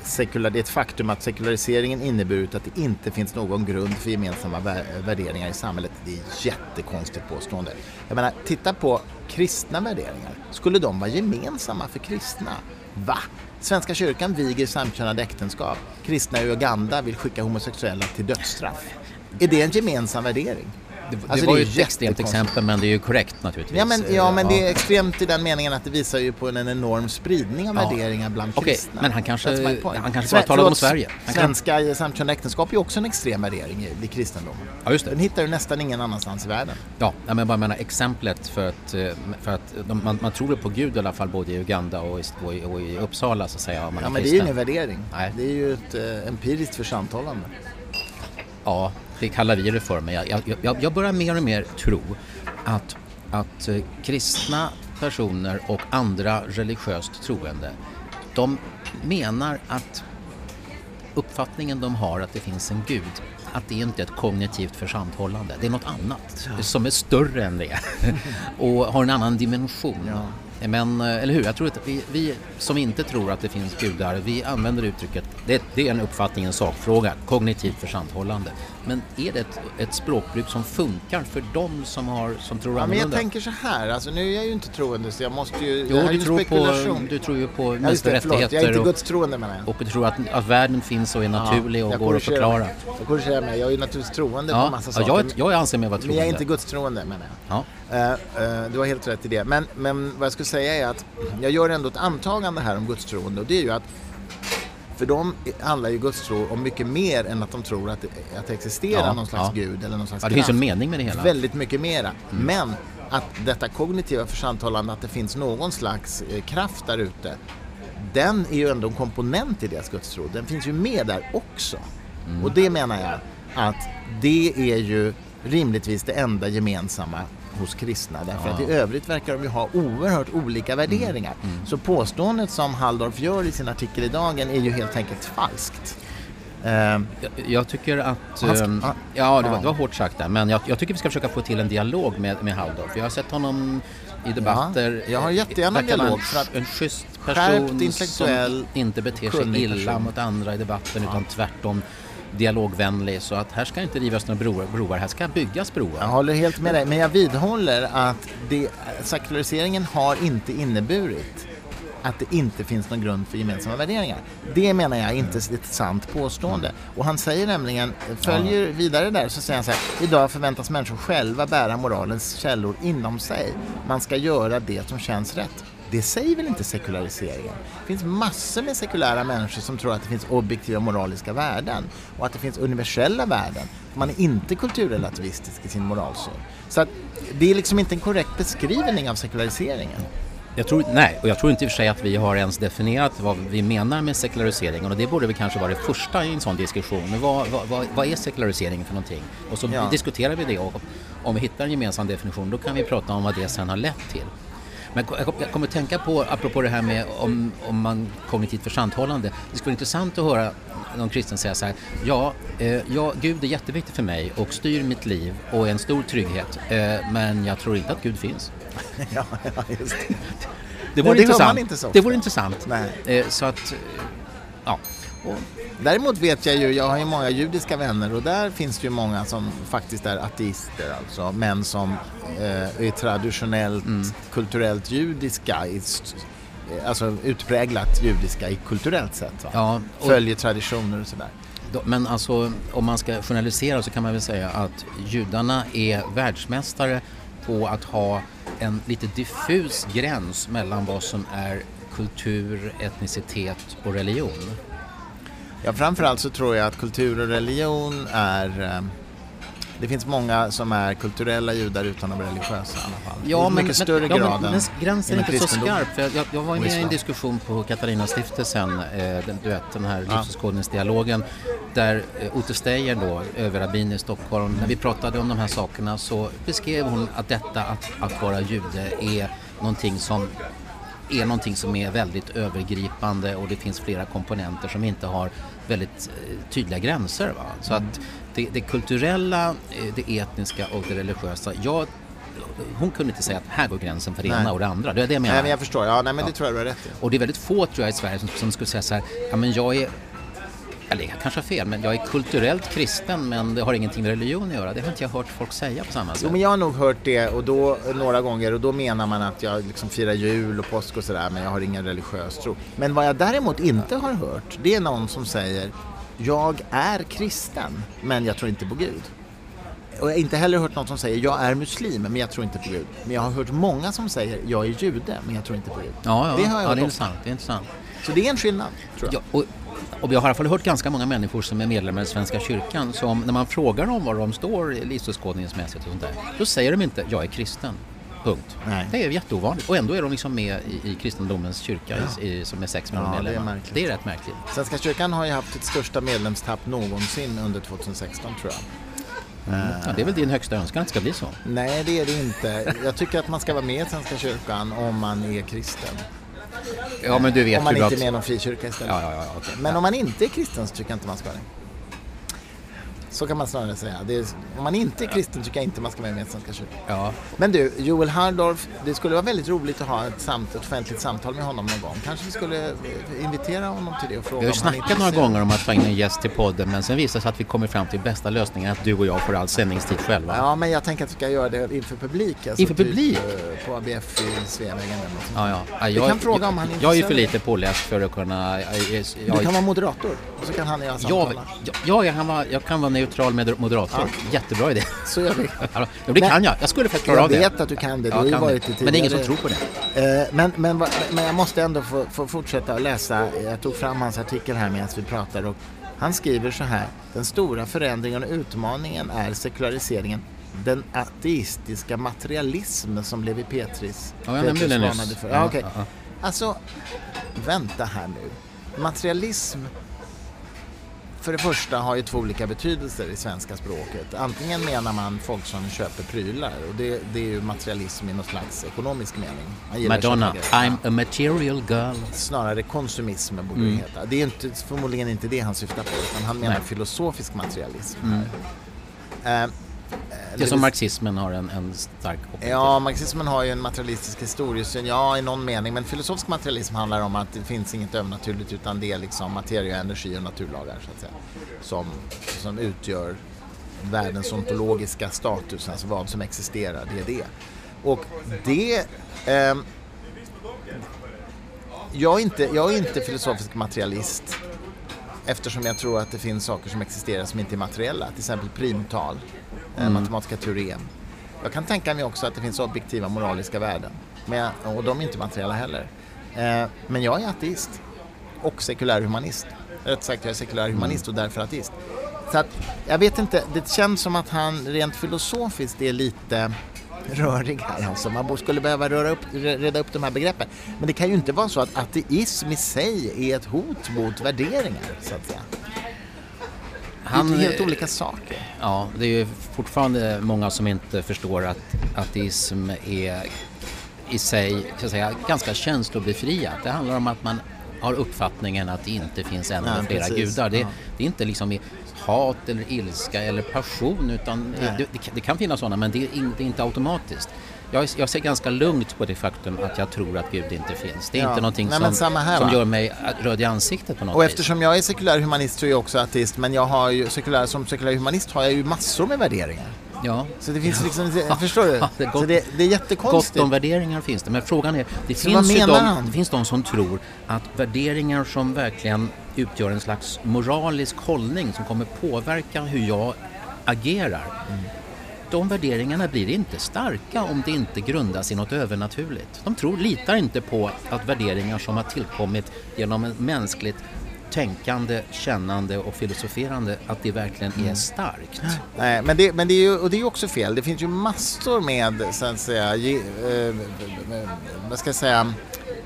sekular, det är ett faktum att sekulariseringen inneburit att det inte finns någon grund för gemensamma värderingar i samhället. Det är ett jättekonstigt påstående. Jag menar, titta på kristna värderingar. Skulle de vara gemensamma för kristna? Va? Svenska kyrkan viger samkönade äktenskap. Kristna i Uganda vill skicka homosexuella till dödsstraff. Är det en gemensam värdering? Det, alltså, var det ju ett extremt exempel men det är ju korrekt naturligtvis. Ja men, ja, men det är extremt i den meningen att det visar ju på en, enorm spridning av ja. värderingar bland kristna. men han kanske, han kanske bara talade om Sverige. Han svenska kan... samkönade äktenskap är ju också en extrem värdering i, i kristendomen. Ja, just det. Den hittar du nästan ingen annanstans i världen. Ja, men jag bara menar exemplet för att, eh, för att de, man, man tror på Gud i alla fall både i Uganda och i, och i, och i Uppsala så att säga. Man ja men det är ju ingen värdering. Nej. Det är ju ett eh, empiriskt försanthållande. Ja, det kallar vi men jag, jag, jag börjar mer och mer tro att, att eh, kristna personer och andra religiöst troende, de menar att uppfattningen de har att det finns en gud, att det inte är ett kognitivt försanthållande, det är något annat som är större än det [LAUGHS] och har en annan dimension. Ja. Men, eh, eller hur? Jag tror att vi, vi, som inte tror att det finns gudar, vi använder uttrycket, det, det är en uppfattning, en sakfråga, kognitivt försanthållande. Men är det ett, ett språkbruk som funkar för de som, har, som tror ja, annorlunda? Men jag tänker så här, alltså nu är jag ju inte troende så jag måste ju... Jo, du tror, på, du tror ju på mänskliga rättigheter. Jag är inte gudstroende menar jag. Och du tror att, att världen finns och är naturlig ja, och går att förklara. Mig. Jag korrigerar mig, jag är ju naturligtvis troende ja, på massa saker. Ja, jag, jag anser mig vara troende. Men jag är inte gudstroende menar jag. Ja. Uh, uh, du har helt rätt i det. Men, men vad jag skulle säga är att jag gör ändå ett antagande här om gudstroende och det är ju att för dem handlar ju gudstro om mycket mer än att de tror att det, att det existerar ja, någon slags ja. gud eller någon slags ja, Det finns en mening med det hela. Väldigt mycket mera. Mm. Men att detta kognitiva försanthållande, att det finns någon slags eh, kraft där ute, den är ju ändå en komponent i deras gudstro. Den finns ju med där också. Mm. Och det menar jag att det är ju rimligtvis det enda gemensamma hos kristna därför ja. att i övrigt verkar de ju ha oerhört olika värderingar. Mm. Mm. Så påståendet som Halldorf gör i sin artikel i Dagen är ju helt enkelt falskt. Uh, jag, jag, tycker att... Um, ja, det var, det var, hårt sagt där, men jag, jag, tycker vi ska försöka få till en dialog med, med Halldorf. Jag har sett honom i debatter. Ja, jag har jättegärna en dialog. För att en schysst person som inte beter sig illa mot andra i debatten ja. utan tvärtom dialogvänlig så att här ska inte rivas några broar, broar här ska byggas broar. Jag håller helt med dig, men jag vidhåller att det, sekulariseringen har inte inneburit att det inte finns någon grund för gemensamma värderingar. Det menar jag inte är ett sant påstående. Och han säger nämligen, följer vidare där, så säger han så här, idag förväntas människor själva bära moralens källor inom sig. Man ska göra det som känns rätt. Det säger väl inte sekulariseringen? Det finns massor med sekulära människor som tror att det finns objektiva moraliska värden och att det finns universella värden. Man är inte kulturrelativistisk i sin moralsyn. Så att det är liksom inte en korrekt beskrivning av sekulariseringen. Jag tror, nej, och jag tror inte i och för sig att vi har ens definierat vad vi menar med sekulariseringen och det borde väl kanske vara det första i en sån diskussion. Vad, vad, vad, vad är sekularisering för någonting? Och så Ja. diskuterar vi det och om vi hittar en gemensam definition då kan vi prata om vad det sen har lett till. Men jag kom- jag kommer att tänka på, apropå det här med om, om man kognitivt förstandhållande, det skulle vara intressant att höra någon kristen säga så här, ja, eh, ja, Gud är jätteviktig för mig och styr mitt liv och är en stor trygghet, eh, men jag tror inte att Gud finns. [LAUGHS] ja, ja, just det. Det Nej, vore det intressant. inte så det vore intressant. Nej. Eh, så att, ja. Och, Däremot vet jag ju, jag har ju många judiska vänner och där finns det ju många som faktiskt är ateister alltså, men som eh, är traditionellt, kulturellt judiska, i eh, alltså utpräglat judiska i kulturellt sätt. Va? ja, och, Följer traditioner och sådär. men alltså om man ska journalisera så kan man väl säga att judarna är världsmästare på att ha en lite diffus gräns mellan vad som är kultur, etnicitet och religion. Ja, framförallt så tror jag att kultur och religion är eh, det finns många som är kulturella judar utan att vara religiösa i alla fall. I Ja, men, mycket större men, ja, grad men, än men gränsen är inte så skarp. För jag, jag var med i en diskussion på Katarina-stiftelsen, eh, den, du vet den här Ja. livsåskådningsdialogen, där eh, Ute Steyer då, överrabbin i Stockholm, när vi pratade om de här sakerna så beskrev hon att detta att, att vara jude är någonting som är någonting som är väldigt övergripande och det finns flera komponenter som inte har väldigt eh, tydliga gränser. Va? Så att det, det kulturella, eh, det etniska och det religiösa, jag, hon kunde inte säga att här går gränsen för det Nej. ena och det andra. Det är det jag menar. Nej, men jag förstår. Ja, nej, men Ja. det tror jag du har rätt i. Och det är väldigt få tror jag i Sverige som, som skulle säga så här, ja men jag är eller jag kanske har fel, men jag är kulturellt kristen men det har ingenting med religion att göra. Det har inte jag hört folk säga på samma sätt. Jo, men jag har nog hört det och då, några gånger och då menar man att jag liksom firar jul och påsk och sådär men jag har ingen religiös tro. Men vad jag däremot inte har hört det är någon som säger jag är kristen men jag tror inte på Gud. Och jag har inte heller hört någon som säger jag är muslim men jag tror inte på Gud. Men jag har hört många som säger jag är jude men jag tror inte på Gud. ja, ja, det har jag ja, det är intressant. Det är intressant. Så det är en skillnad tror jag. Ja, och, och jag har i alla fall hört ganska många människor som är medlemmar i Svenska kyrkan som när man frågar dem var de står livsåskådningsmässigt och sånt där, då säger de inte jag är kristen. Punkt. Nej. Det är jätteovanligt och ändå är de liksom med i, i kristendomens kyrka i, i, som är sex miljoner Ja, det är medlemmar. märkligt. det är rätt märkligt. Svenska kyrkan har ju haft sitt största medlemstapp någonsin under 2016 tror jag. Ja, det är väl din högsta önskan att det ska bli så? Nej, det är det inte. Jag tycker att man ska vara med i Svenska kyrkan om man är kristen. Ja, men du vet om man ju inte att... är med i någon frikyrka istället. Ja, ja, ja, okej. Men om man inte är kristen så tycker jag inte man ska det. Så kan man snarare säga. Är, om man inte är kristen tycker jag inte man ska vara med i Svenska kyrkan. Ja, Men du, Joel Hardorf, det skulle vara väldigt roligt att ha ett, samt, ett offentligt samtal med honom någon gång. Kanske vi skulle eh, invitera honom till det och fråga Vi har ju snackat några intresserad. gånger om att ta in en gäst till podden men sen visar det sig att vi kommer fram till bästa lösningen att du och jag får all sändningstid själva. Ja, men jag tänker att vi ska göra det inför publik. Alltså Inför publik? Typ, eh, på ABF i Sveavägen eller något sånt. Ja, ja. ja Vi jag, kan fråga om han är jag, jag är ju för intresserad. lite påläst för att kunna... Jag, jag, Du jag, kan vara moderator och så kan han och jag jag, samtala. ja, jag, kan vara, jag kan vara neutral med moderator. Jättebra idé. Så gör vi. [LAUGHS] Ja, det kan jag. Jag skulle faktiskt klara Jag av det. vet att du kan det. Du Ja, har ju varit det. tidigare. Men det är ingen som tror på det. Eh, Men, men, men jag måste ändå få, få fortsätta att läsa. Jag tog fram hans artikel här medan vi pratar och han skriver så här. Den stora förändringen och utmaningen är sekulariseringen. Den ateistiska materialism som Levi Petris, Ja, jag nämnde det nyss. för. Ja, Ja, ja, ja. Alltså, vänta här nu. Materialism för det första har ju två olika betydelser i svenska språket. Antingen menar man folk som köper prylar och det, det är ju materialism i någon slags ekonomisk mening. Madonna. I'm a material girl. Snarare konsumism borde Mm. det heta. Det är inte, förmodligen inte det han syftar på utan han menar Nej. filosofisk materialism. Mm. Eh, Det är som marxismen har en, en stark koppling Ja, marxismen har ju en materialistisk historiesyn, ja i någon mening, men filosofisk materialism handlar om att det finns inget övernaturligt utan det är liksom materia, energi och naturlagar så att säga, som, som utgör världens ontologiska status, alltså vad som existerar, det är det. Och det... Eh, jag, är inte, jag är inte filosofisk materialist eftersom jag tror att det finns saker som existerar som inte är materiella, till exempel primtal, eh, mm. matematiska teorem. Jag kan tänka mig också att det finns objektiva moraliska värden, men, och de är inte materiella heller. Eh, men jag är ateist och sekulär humanist. Rätt sagt, jag är sekulär humanist och därför ateist. Så att, jag vet inte, det känns som att han rent filosofiskt är lite rörig här alltså. Man skulle behöva röra upp, reda upp de här begreppen. Men det kan ju inte vara så att ateism i sig är ett hot mot värderingar, så att säga. Han, det är helt olika saker. Ja, det är ju fortfarande många som inte förstår att ateism är i sig så att säga, ganska känslobefriat. Det handlar om att man har uppfattningen att det inte finns en eller flera precis. gudar. Det, ja. det, är inte liksom i hat eller ilska eller passion utan det, det, det, kan finnas sådana men det är, in, det är inte automatiskt. Jag, jag, ser ganska lugnt på det faktum att jag tror att Gud inte finns. Det är ja. inte någonting Nej, som, här, som gör mig röd i ansiktet på något Och eftersom jag är sekulär humanist så är jag också ateist men jag har ju, sekulär, som sekulär humanist har jag ju massor med värderingar. Ja. Så det finns liksom, förstår du? [LAUGHS] Ja, det, gott, så det, det är jättekonstigt. Gott om värderingar finns det, men frågan är, det finns ju de, det finns de som tror att värderingar som verkligen utgör en slags moralisk hållning som kommer påverka hur jag agerar. Mm. De värderingarna blir inte starka om det inte grundas i något övernaturligt. De tror, litar inte på att värderingar som har tillkommit genom ett mänskligt tänkande, kännande och filosoferande att det verkligen är mm. starkt. Nej, men det, men det är ju och det är också fel. Det finns ju massor med, så att säga, ge, eh, vad ska jag säga,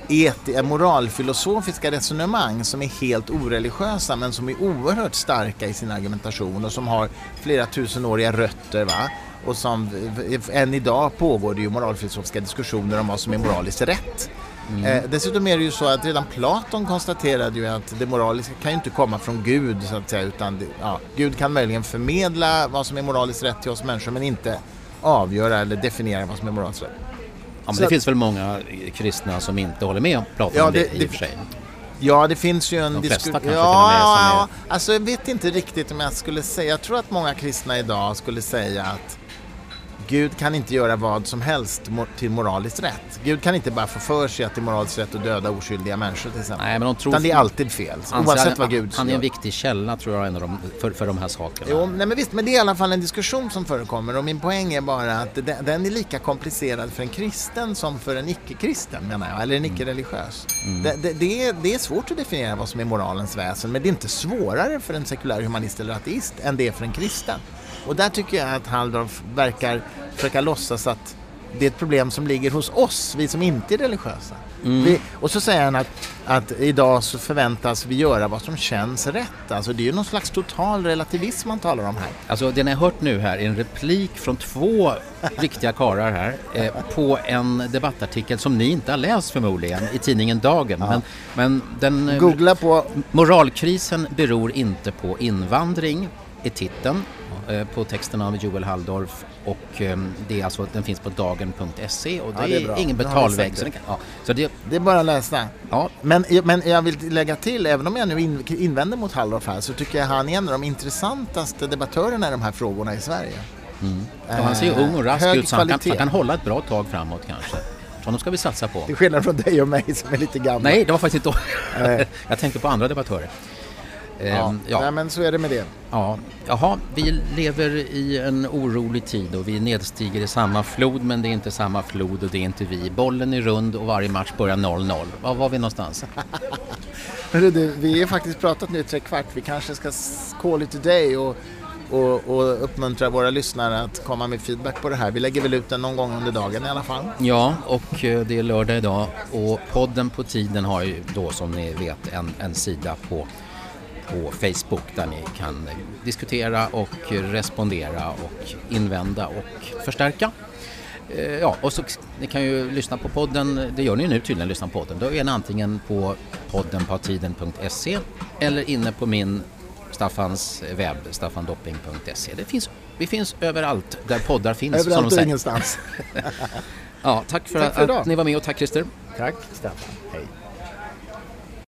eti, moralfilosofiska resonemang som är helt oreligiösa men som är oerhört starka i sin argumentation och som har flera tusenåriga rötter. Va? Och som än idag pågår det ju moralfilosofiska diskussioner om vad som är moraliskt rätt. Mm. Eh, dessutom är det ju så att redan Platon konstaterade ju att det moraliska kan ju inte komma från Gud så att säga utan det, ja, Gud kan möjligen förmedla vad som är moraliskt rätt till oss människor men inte avgöra eller definiera vad som är moraliskt rätt. Ja, men det finns väl många kristna som inte håller med om Platon ja, det, i och för sig? Ja, det finns ju en diskussion. Ja, är... alltså jag vet inte riktigt om jag skulle säga. Jag tror att många kristna idag skulle säga att Gud kan inte göra vad som helst till moraliskt rätt. Gud kan inte bara få för sig att det är moraliskt rätt att döda oskyldiga människor till exempel. Nej, men de tror Utan det är alltid fel, oavsett vad Gud Han är en viktig källa tror jag dem, för, för de här sakerna. Jo, nej, men visst, men det är i alla fall en diskussion som förekommer och min poäng är bara att den, den är lika komplicerad för en kristen som för en icke-kristen menar jag, eller en icke-religiös. Mm. Det, det, det, är, det är svårt att definiera vad som är moralens väsen men det är inte svårare för en sekulär humanist eller ateist än det är för en kristen. Och där tycker jag att Halldorf verkar försöka låtsas att det är ett problem som ligger hos oss, vi som inte är religiösa. Mm. Vi, och så säger han att, att idag så förväntas vi göra vad som känns rätt. Alltså det är ju någon slags total relativism man talar om här. Alltså det ni har hört nu här är en replik från två riktiga karar här eh, på en debattartikel som ni inte har läst förmodligen i tidningen Dagen. Ja. Men, men den, eh, Googla på... Moralkrisen beror inte på invandring är titeln på texten av Joel Halldorf och ehm, det är alltså, den finns på dagen.se och det, ja, det är, är ingen betalväg. Så, ja, så det, det är bara att läsa. Ja. Men, men jag vill lägga till, även om jag nu in, invänder mot Halldorf här, så tycker jag han är en av de intressantaste debattörerna i de här frågorna i Sverige. Mm. Ja, han ser ju ung och rask ut så han kan, han kan, hålla ett bra tag framåt kanske. Honom ska vi satsa på. Till skillnad från dig och mig som är lite gamla. Nej, det var faktiskt inte då. [LAUGHS] jag tänkte på andra debattörer. Ja, ehm, ja. Nej, men så är det med det. Ja. Jaha, vi lever i en orolig tid och vi nedstiger i samma flod men det är inte samma flod och det är inte vi. Bollen är rund och varje match börjar 0-0. Var var vi någonstans? [LAUGHS] Du, vi har faktiskt pratat nu i tre kvart. Vi kanske ska call it today och, och, och uppmuntra våra lyssnare att komma med feedback på det här. Vi lägger väl ut den någon gång under dagen i alla fall. Ja, och eh, det är lördag idag och podden på tiden har ju då som ni vet en, en sida på på Facebook där ni kan diskutera och respondera och invända och förstärka. Eh, ja, och så ni kan ju lyssna på podden, det gör ni nu tydligen, lyssna på podden. Då är ni antingen på poddenpatiden.se eller inne på min Staffans webb, staffandopping.se. Det finns, vi finns överallt där poddar finns. som de Överallt och säger. ingenstans. [LAUGHS] Ja, tack för, Tack för att idag. ni var med och tack Christer. Tack Staffan. Hej.